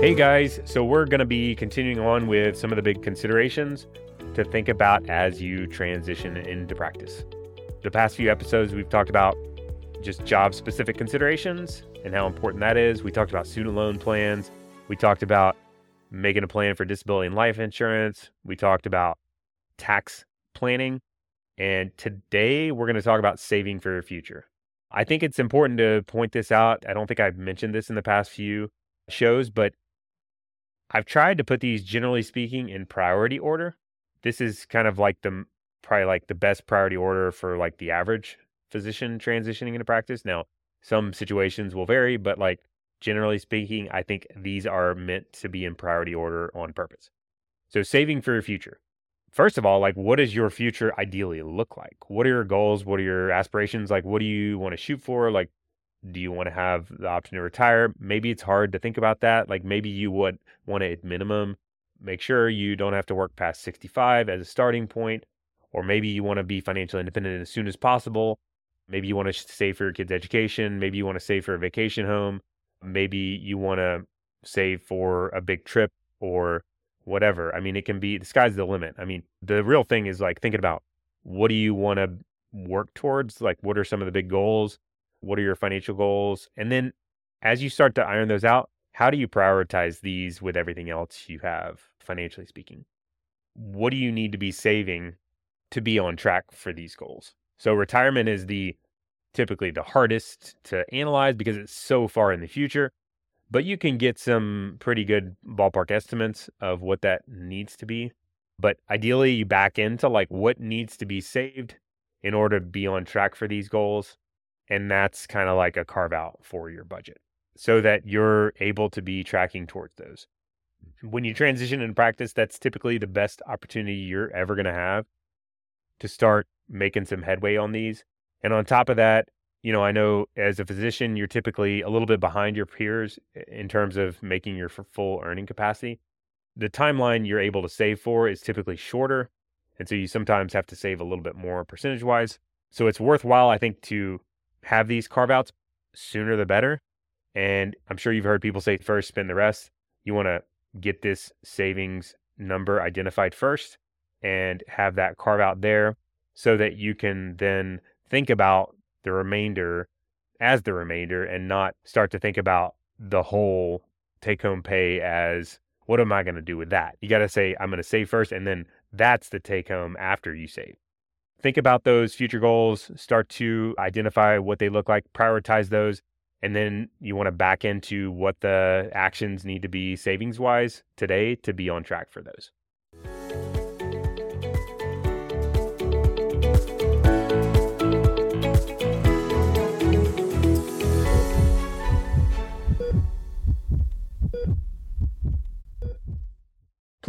Hey guys, so we're going to be continuing on with some of the big considerations to think about as you transition into practice. The past few episodes, we've talked about just job specific considerations and how important that is. We talked about student loan plans. We talked about making a plan for disability and life insurance. We talked about tax planning. And today we're going to talk about saving for your future. I think it's important to point this out. I don't think I've mentioned this in the past few shows, but I've tried to put these generally speaking in priority order. This is kind of like the probably like the best priority order for like the average physician transitioning into practice. Now, some situations will vary, but like generally speaking, I think these are meant to be in priority order on purpose. So, saving for your future. First of all, like what does your future ideally look like? What are your goals? What are your aspirations? Like what do you want to shoot for? Like do you want to have the option to retire? Maybe it's hard to think about that. Like maybe you would want to at minimum make sure you don't have to work past 65 as a starting point or maybe you want to be financially independent as soon as possible. Maybe you want to save for your kids' education. Maybe you want to save for a vacation home. Maybe you want to save for a big trip or whatever. I mean, it can be the sky's the limit. I mean, the real thing is like thinking about what do you want to work towards? Like, what are some of the big goals? What are your financial goals? And then as you start to iron those out, how do you prioritize these with everything else you have, financially speaking? What do you need to be saving to be on track for these goals? So, retirement is the typically the hardest to analyze because it's so far in the future but you can get some pretty good ballpark estimates of what that needs to be. But ideally, you back into like what needs to be saved in order to be on track for these goals. And that's kind of like a carve out for your budget so that you're able to be tracking towards those. When you transition in practice, that's typically the best opportunity you're ever going to have to start making some headway on these. And on top of that, you know, I know as a physician, you're typically a little bit behind your peers in terms of making your full earning capacity. The timeline you're able to save for is typically shorter. And so you sometimes have to save a little bit more percentage wise. So it's worthwhile, I think, to have these carve outs sooner the better. And I'm sure you've heard people say first, spend the rest. You want to get this savings number identified first and have that carve out there so that you can then think about the remainder as the remainder and not start to think about the whole take home pay as what am I going to do with that? You got to say, I'm going to save first, and then that's the take home after you save. Think about those future goals, start to identify what they look like, prioritize those, and then you want to back into what the actions need to be savings wise today to be on track for those.